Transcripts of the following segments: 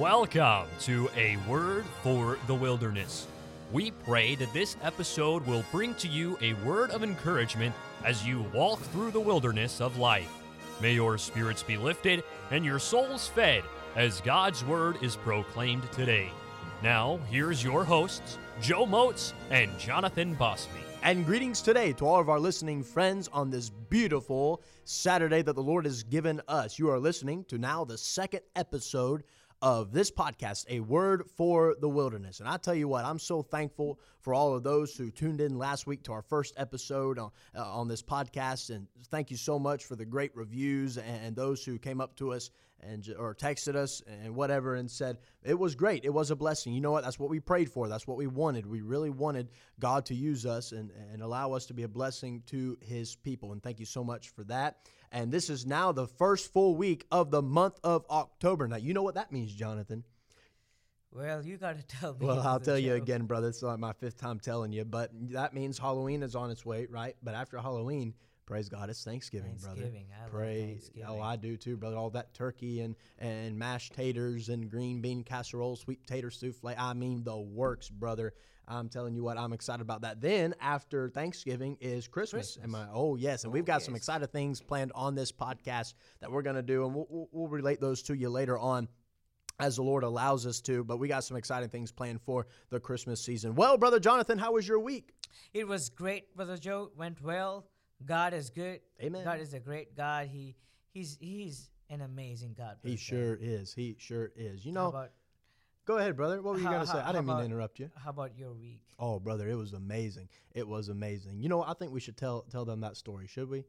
Welcome to A Word for the Wilderness. We pray that this episode will bring to you a word of encouragement as you walk through the wilderness of life. May your spirits be lifted and your souls fed as God's word is proclaimed today. Now, here's your hosts, Joe Moats and Jonathan Bhasme. And greetings today to all of our listening friends on this beautiful Saturday that the Lord has given us. You are listening to now the second episode of this podcast, A Word for the Wilderness. And I tell you what, I'm so thankful for all of those who tuned in last week to our first episode on, uh, on this podcast. And thank you so much for the great reviews and those who came up to us and or texted us and whatever and said it was great. It was a blessing. You know what? That's what we prayed for. That's what we wanted. We really wanted god to use us and, and allow us to be a blessing to his people. And thank you so much for that and this is now the first full week of the month of october now you know what that means jonathan well, you got to tell me. Well, I'll tell you again, brother. It's like my fifth time telling you, but that means Halloween is on its way, right? But after Halloween, Praise God, it's Thanksgiving, Thanksgiving. brother. I Pray, Thanksgiving. oh, I do too, brother. All that turkey and and mashed taters and green bean casserole, sweet potato souffle. I mean, the works, brother. I'm telling you what, I'm excited about that. Then after Thanksgiving is Christmas. Christmas. Am I? Oh yes, and Oh, we've got oh, some yes. excited things planned on this podcast that we're gonna do, and we'll, we'll, relate those to you later on as the Lord allows us to. But we got some exciting things planned for the Christmas season. Well, brother Jonathan, how was your week? It was great, Brother Joe. Went well. God is good. Amen. God is a great God. He he's he's an amazing God. He sure is. He sure is. You know, go ahead, brother. What were you gonna say? I didn't mean to interrupt you. how about your week? Oh, brother, it was amazing. It was amazing. You know, I think we should tell tell them that story, should we?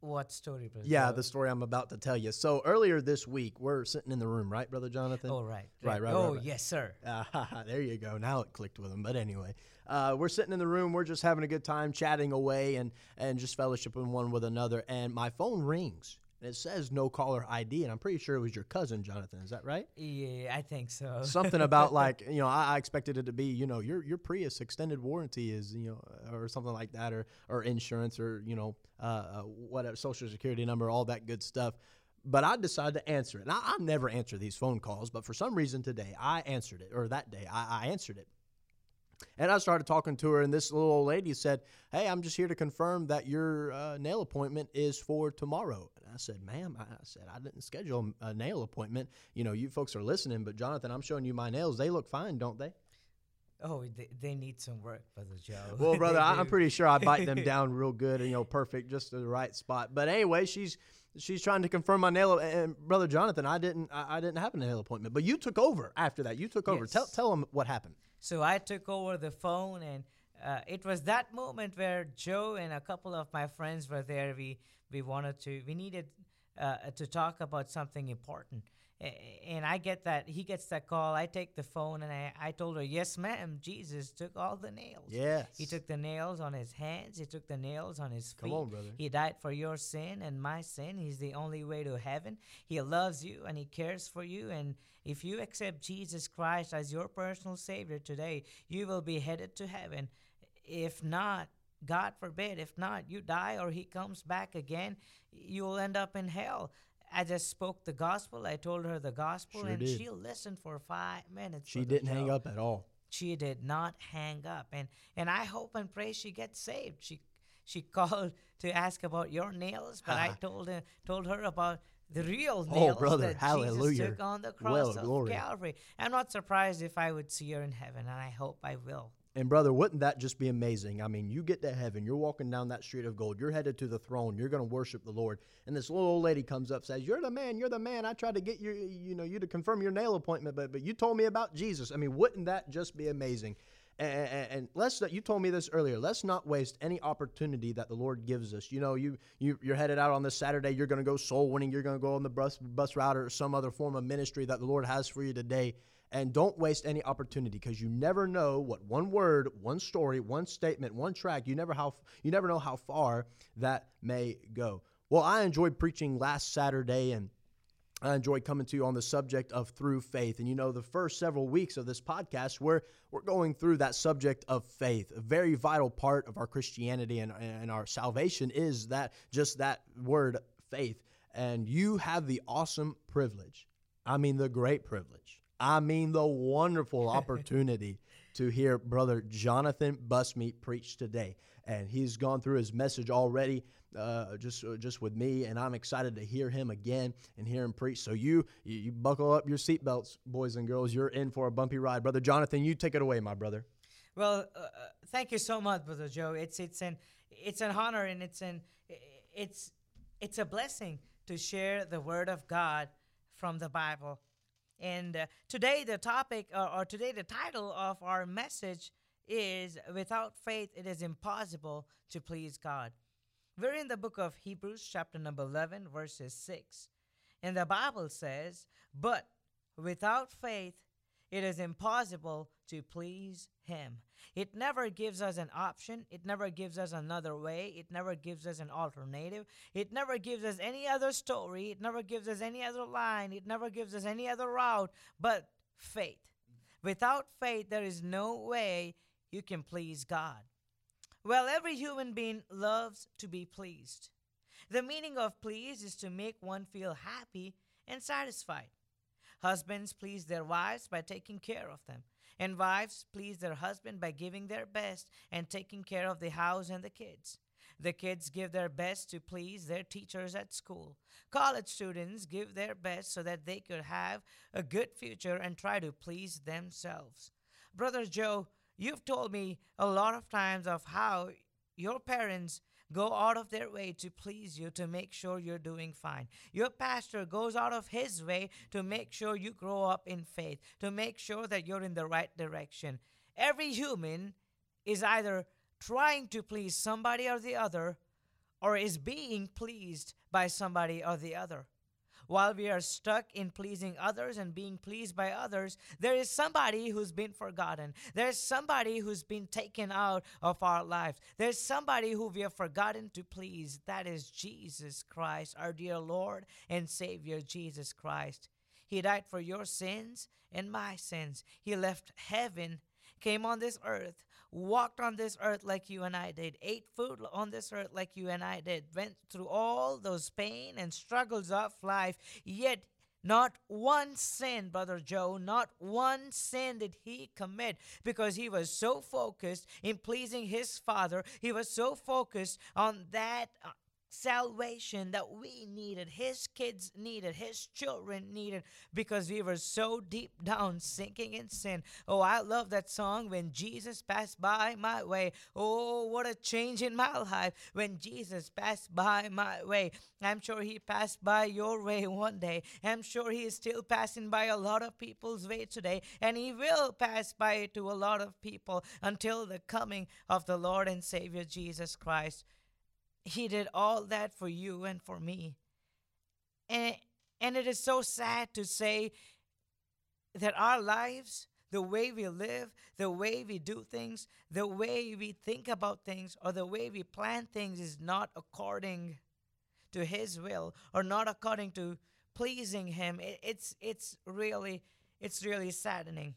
What story, Brother Yeah, the story I'm about to tell you. So earlier this week, we're sitting in the room, right, brother Jonathan? Oh right, Right, right, Oh right, right. yes, sir. Ah, there you go. Now it clicked with him. But anyway, uh, we're sitting in the room. We're just having a good time, chatting away, and and just fellowshipping one with another. And my phone rings, and it says no caller ID, and I'm pretty sure it was your cousin, Jonathan. Is that right? Yeah, I think so. Something about like you know, I, I expected it to be you know your your Prius extended warranty is you know or something like that, or or insurance, or you know uh, uh, whatever social security number, all that good stuff. But I decided to answer it. And I, I never answer these phone calls, but for some reason today I answered it, or that day I, I answered it. And I started talking to her, and this little old lady said, Hey, I'm just here to confirm that your uh, nail appointment is for tomorrow. And I said, Ma'am, I said, I didn't schedule a nail appointment. You know, you folks are listening, but Jonathan, I'm showing you my nails. They look fine, don't they? oh, they, they need some work, Brother Joe. Well, brother, I'm pretty sure I bite them down real good, and, you know, perfect, just to the right spot. But anyway, she's she's trying to confirm my nail. And brother Jonathan, I didn't I, I didn't have a nail appointment, but you took over after that. You took over. Tell Yes. tell him what happened. So I took over the phone, and uh, it was that moment where Joe and a couple of my friends were there. We we wanted to, we needed uh, to talk about something important. And I get that he gets that call. I take the phone and I, I told her, "Yes, ma'am. Jesus took all the nails. Yes. he took the nails on his hands. He took the nails on his feet. Come on, brother. He died for your sin and my sin. He's the only way to heaven. He loves you and he cares for you. And if you accept Jesus Christ as your personal Savior today, you will be headed to heaven. If not, God forbid, if not, you die or he comes back again, you'll end up in hell. I just spoke the gospel. I told her the gospel, Sure and did. she listened for five minutes. She didn't hang up at all. she did not hang up and and i hope and pray she gets saved she she called to ask about your nails but i told her told her about the real Oh, nails brother, that hallelujah. jesus took on the cross Well, of glory. calvary i'm not surprised if i would see her in heaven and i hope i will And brother, wouldn't that just be amazing? I mean, you get to heaven, you're walking down that street of gold, you're headed to the throne, you're going to worship the Lord, and this little old lady comes up, says, "You're the man, you're the man. I tried to get you, you know, you to confirm your nail appointment, but but you told me about Jesus. I mean, wouldn't that just be amazing?" And, let's you told me this earlier. Let's not waste any opportunity that the Lord gives us. You know, you you you're headed out on this Saturday. You're going to go soul winning. You're going to go on the bus bus route or some other form of ministry that the Lord has for you today. And don't waste any opportunity because you never know what one word, one story, one statement, one track. You never how you never know how far that may go. Well, I enjoyed preaching last Saturday and I enjoy coming to you on the subject of through faith. And you know, the first several weeks of this podcast, we're, we're going through that subject of faith. A very vital part of our Christianity and, and our salvation is that just that word faith. And you have the awesome privilege I mean, the great privilege. I mean, the wonderful opportunity to hear Brother Jonathan Bhasme preach today. And he's gone through his message already. Uh, just uh, just with me, and I'm excited to hear him again and hear him preach. So you you, you buckle up your seatbelts, boys and girls. You're in for a bumpy ride, brother Jonathan. You take it away, my brother. Well, uh, uh thank you so much, brother Joe. It's it's an it's an honor and it's an it's it's a blessing to share the word of God from the Bible. And uh, today the topic or, or today the title of our message is without faith it is impossible to please God. We're in the book of Hebrews, chapter number 11, verses 6. And the Bible says, But without faith, it is impossible to please Him. It never gives us an option. It never gives us another way. It never gives us an alternative. It never gives us any other story. It never gives us any other line. It never gives us any other route but faith. Without faith, there is no way you can please God. Well, every human being loves to be pleased. The meaning of please is to make one feel happy and satisfied. Husbands please their wives by taking care of them, and wives please their husband by giving their best and taking care of the house and the kids. The kids give their best to please their teachers at school. College students give their best so that they could have a good future and try to please themselves. Brother Joe, You've told me a lot of times of how your parents go out of their way to please you to make sure you're doing fine. Your pastor goes out of his way to make sure you grow up in faith, to make sure that you're in the right direction. Every human is either trying to please somebody or the other or is being pleased by somebody or the other while we are stuck in pleasing others and being pleased by others, there is somebody who's been forgotten. There's somebody who's been taken out of our lives. There's somebody who we have forgotten to please. That is Jesus Christ, our dear Lord and Savior, Jesus Christ. He died for your sins and my sins. He left heaven, came on this earth, walked on this earth like you and I did, ate food on this earth like you and I did, went through all those pain and struggles of life, yet not one sin, Brother Joe, not one sin did he commit because he was so focused in pleasing his Father. He was so focused on that uh, salvation that we needed, his kids needed, his children needed, because we were so deep down sinking in sin. Oh, I love that song, When Jesus Passed By My Way. Oh, what a change in my life when Jesus passed by my way. I'm sure he passed by your way one day. I'm sure he is still passing by a lot of people's way today, and he will pass by to a lot of people until the coming of the Lord and Savior Jesus Christ. He did all that for you and for me. And, and it is so sad to say that our lives, the way we live, the way we do things, the way we think about things, or the way we plan things is not according to His will or not according to pleasing Him. It, it's, it's, really, it's really saddening.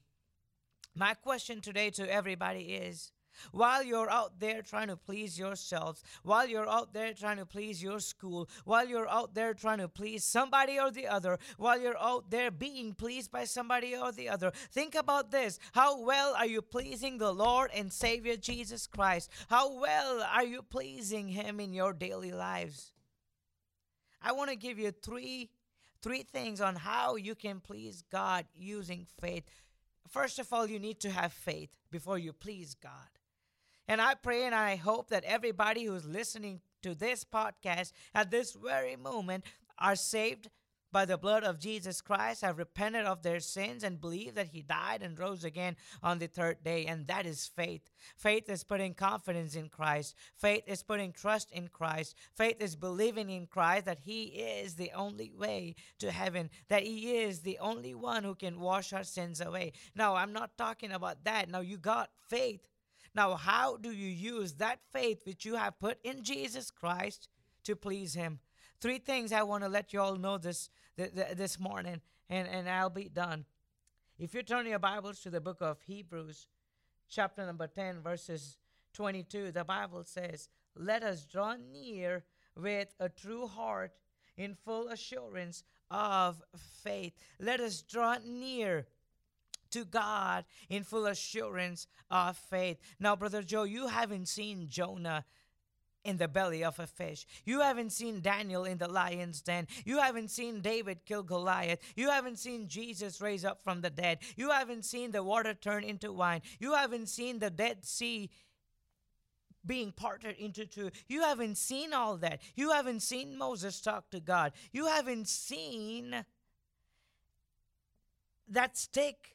My question today to everybody is while you're out there trying to please yourselves, while you're out there trying to please your school, while you're out there trying to please somebody or the other, while you're out there being pleased by somebody or the other, think about this. How well are you pleasing the Lord and Savior Jesus Christ? How well are you pleasing Him in your daily lives? I want to give you three three things on how you can please God using faith. First of all, you need to have faith before you please God. And I pray and I hope that everybody who's listening to this podcast at this very moment are saved by the blood of Jesus Christ, have repented of their sins, and believe that He died and rose again on the third day. And that is faith. Faith is putting confidence in Christ. Faith is putting trust in Christ. Faith is believing in Christ that He is the only way to heaven, that He is the only one who can wash our sins away. Now, I'm not talking about that. Now, you got faith now, how do you use that faith which you have put in Jesus Christ to please Him? Three things I want to let you all know this this morning, and, and I'll be done. If you turn your Bibles to the book of Hebrews, chapter number 10, verses 22, the Bible says, Let us draw near with a true heart in full assurance of faith. Let us draw near to God in full assurance of faith. Now, Brother Joe, you haven't seen Jonah in the belly of a fish. You haven't seen Daniel in the lion's den. You haven't seen David kill Goliath. You haven't seen Jesus raise up from the dead. You haven't seen the water turn into wine. You haven't seen the Dead Sea being parted into two. You haven't seen all that. You haven't seen Moses talk to God. You haven't seen that stick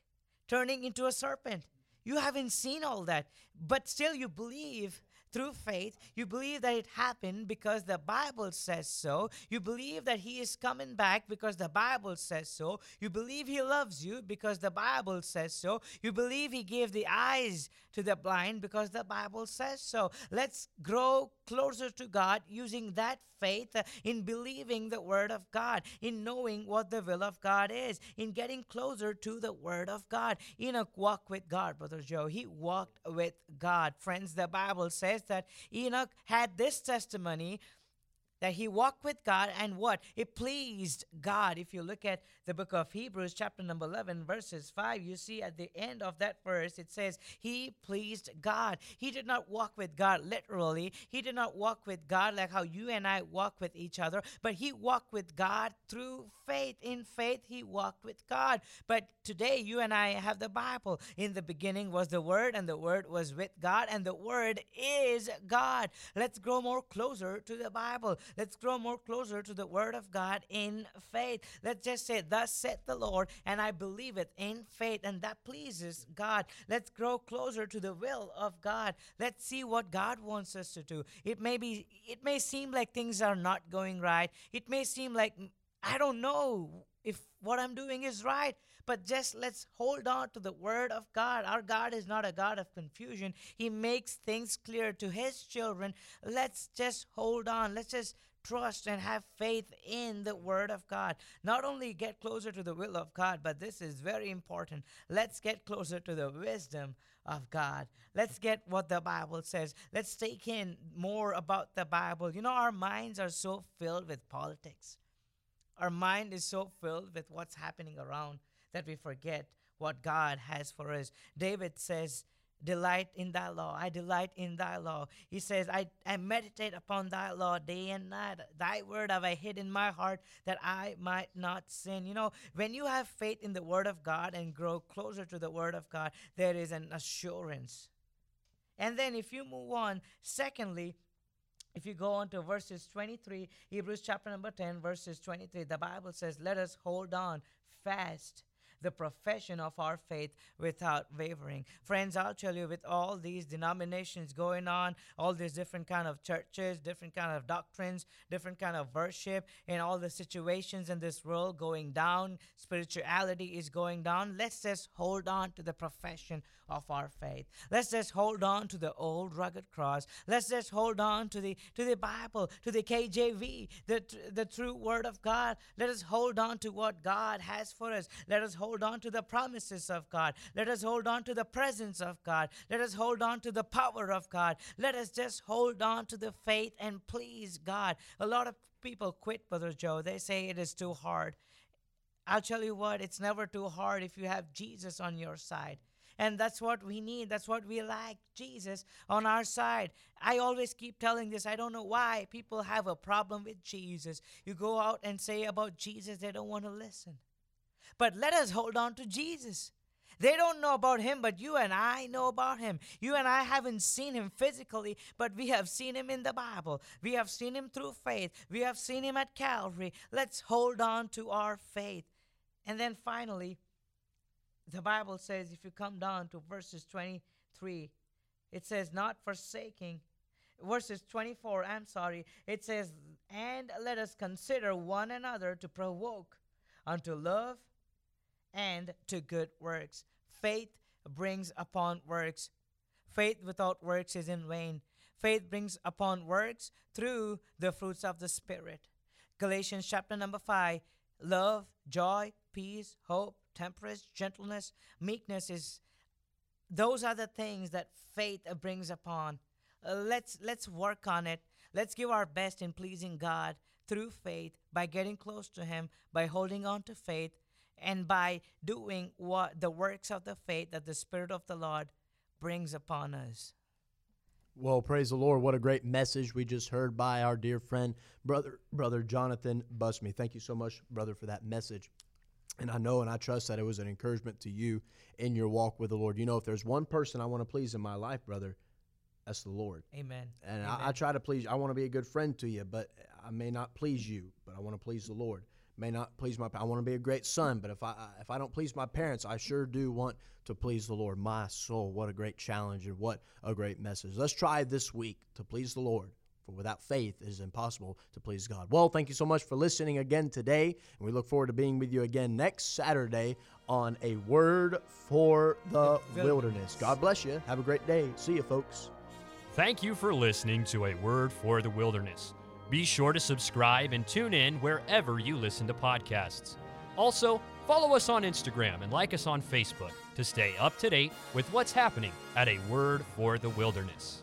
turning into a serpent. You haven't seen all that, but still you believe through faith. You believe that it happened because the Bible says so. You believe that He is coming back because the Bible says so. You believe He loves you because the Bible says so. You believe He gave the eyes to the blind because the Bible says so. Let's grow closer to God using that faith uh, in believing the Word of God, in knowing what the will of God is, in getting closer to the Word of God. Enoch walked with God, Brother Joe. He walked with God. Friends, the Bible says that Enoch had this testimony that he walked with God and what? It pleased God. If you look at the book of Hebrews, chapter number 11, verses 5, you see at the end of that verse, it says, He pleased God. He did not walk with God literally. He did not walk with God like how you and I walk with each other, but he walked with God through faith. In faith, he walked with God. But today, you and I have the Bible. In the beginning was the Word, and the Word was with God, and the Word is God. Let's grow more closer to the Bible. Let's grow more closer to the Word of God in faith. Let's just say, Thus saith the Lord, and I believe it in faith, and that pleases God. Let's grow closer to the will of God. Let's see what God wants us to do. It may be, it may seem like things are not going right. It may seem like I don't know if what I'm doing is right. But just let's hold on to the word of God. Our God is not a God of confusion, He makes things clear to His children. Let's just hold on. Let's just trust and have faith in the Word of God. Not only get closer to the will of God, but this is very important. Let's get closer to the wisdom of God. Let's get what the Bible says. Let's take in more about the Bible. You know, our minds are so filled with politics, our mind is so filled with what's happening around that we forget what God has for us. David says, delight in thy law. I delight in thy law. He says, I, I meditate upon thy law day and night. Thy word have I hid in my heart that I might not sin. You know, when you have faith in the word of God and grow closer to the word of God, there is an assurance. And then if you move on, secondly, if you go on to verses 23, Hebrews chapter number 10, verses 23, the Bible says, Let us hold on fast the profession of our faith without wavering. Friends, I'll tell you, with all these denominations going on, all these different kind of churches, different kind of doctrines, different kind of worship, and all the situations in this world going down, spirituality is going down. Let's just hold on to the profession of our faith. Let's just hold on to the old rugged cross. Let's just hold on to the to the Bible, to the KJV, the the true word of God. Let us hold on to what God has for us. Let us hold on to the promises of God. Let us hold on to the presence of God. Let us hold on to the power of God. Let us just hold on to the faith and please God. A lot of people quit, Brother Joe. They say it is too hard. I'll tell you what, it's never too hard if you have Jesus on your side. And that's what we need. That's what we like. Jesus on our side. I always keep telling this. I don't know why people have a problem with Jesus. You go out and say about Jesus, they don't want to listen. But let us hold on to Jesus. They don't know about him, but you and I know about him. You and I haven't seen him physically, but we have seen him in the Bible. We have seen him through faith. We have seen him at Calvary. Let's hold on to our faith. And then finally, the Bible says, if you come down to verses 23, it says, not forsaking. Verses 24, I'm sorry, it says, and let us consider one another to provoke unto love and to good works. Faith brings upon works. Faith without works is in vain. Faith brings upon works through the fruits of the Spirit. Galatians chapter number 5 love, joy, peace, hope, temperance, gentleness, meekness is those are the things that faith brings upon. Let's let's work on it. Let's give our best in pleasing God through faith, by getting close to Him, by holding on to faith, and by doing what the works of the faith that the Spirit of the Lord brings upon us. Well, praise the Lord. What a great message we just heard by our dear friend, brother, brother Jonathan Bhasme. Thank you so much, brother, for that message. And I know and I trust that it was an encouragement to you in your walk with the Lord. You know, if there's one person I want to please in my life, brother, that's the Lord. Amen. And Amen. I, I try to please. I want to be a good friend to you, but I may not please you. But I want to please the Lord. May not please my. I want to be a great son, but if I if I don't please my parents, I sure do want to please the Lord. My soul, what a great challenge and what a great message. Let's try this week to please the Lord. For without faith, it is impossible to please God. Well, thank you so much for listening again today, and we look forward to being with you again next Saturday on a word for the The wilderness. wilderness. God bless you. Have a great day. See you, folks. Thank you for listening to A Word for the Wilderness. Be sure to subscribe and tune in wherever you listen to podcasts. Also, follow us on Instagram and like us on Facebook to stay up to date with what's happening at A Word for the Wilderness.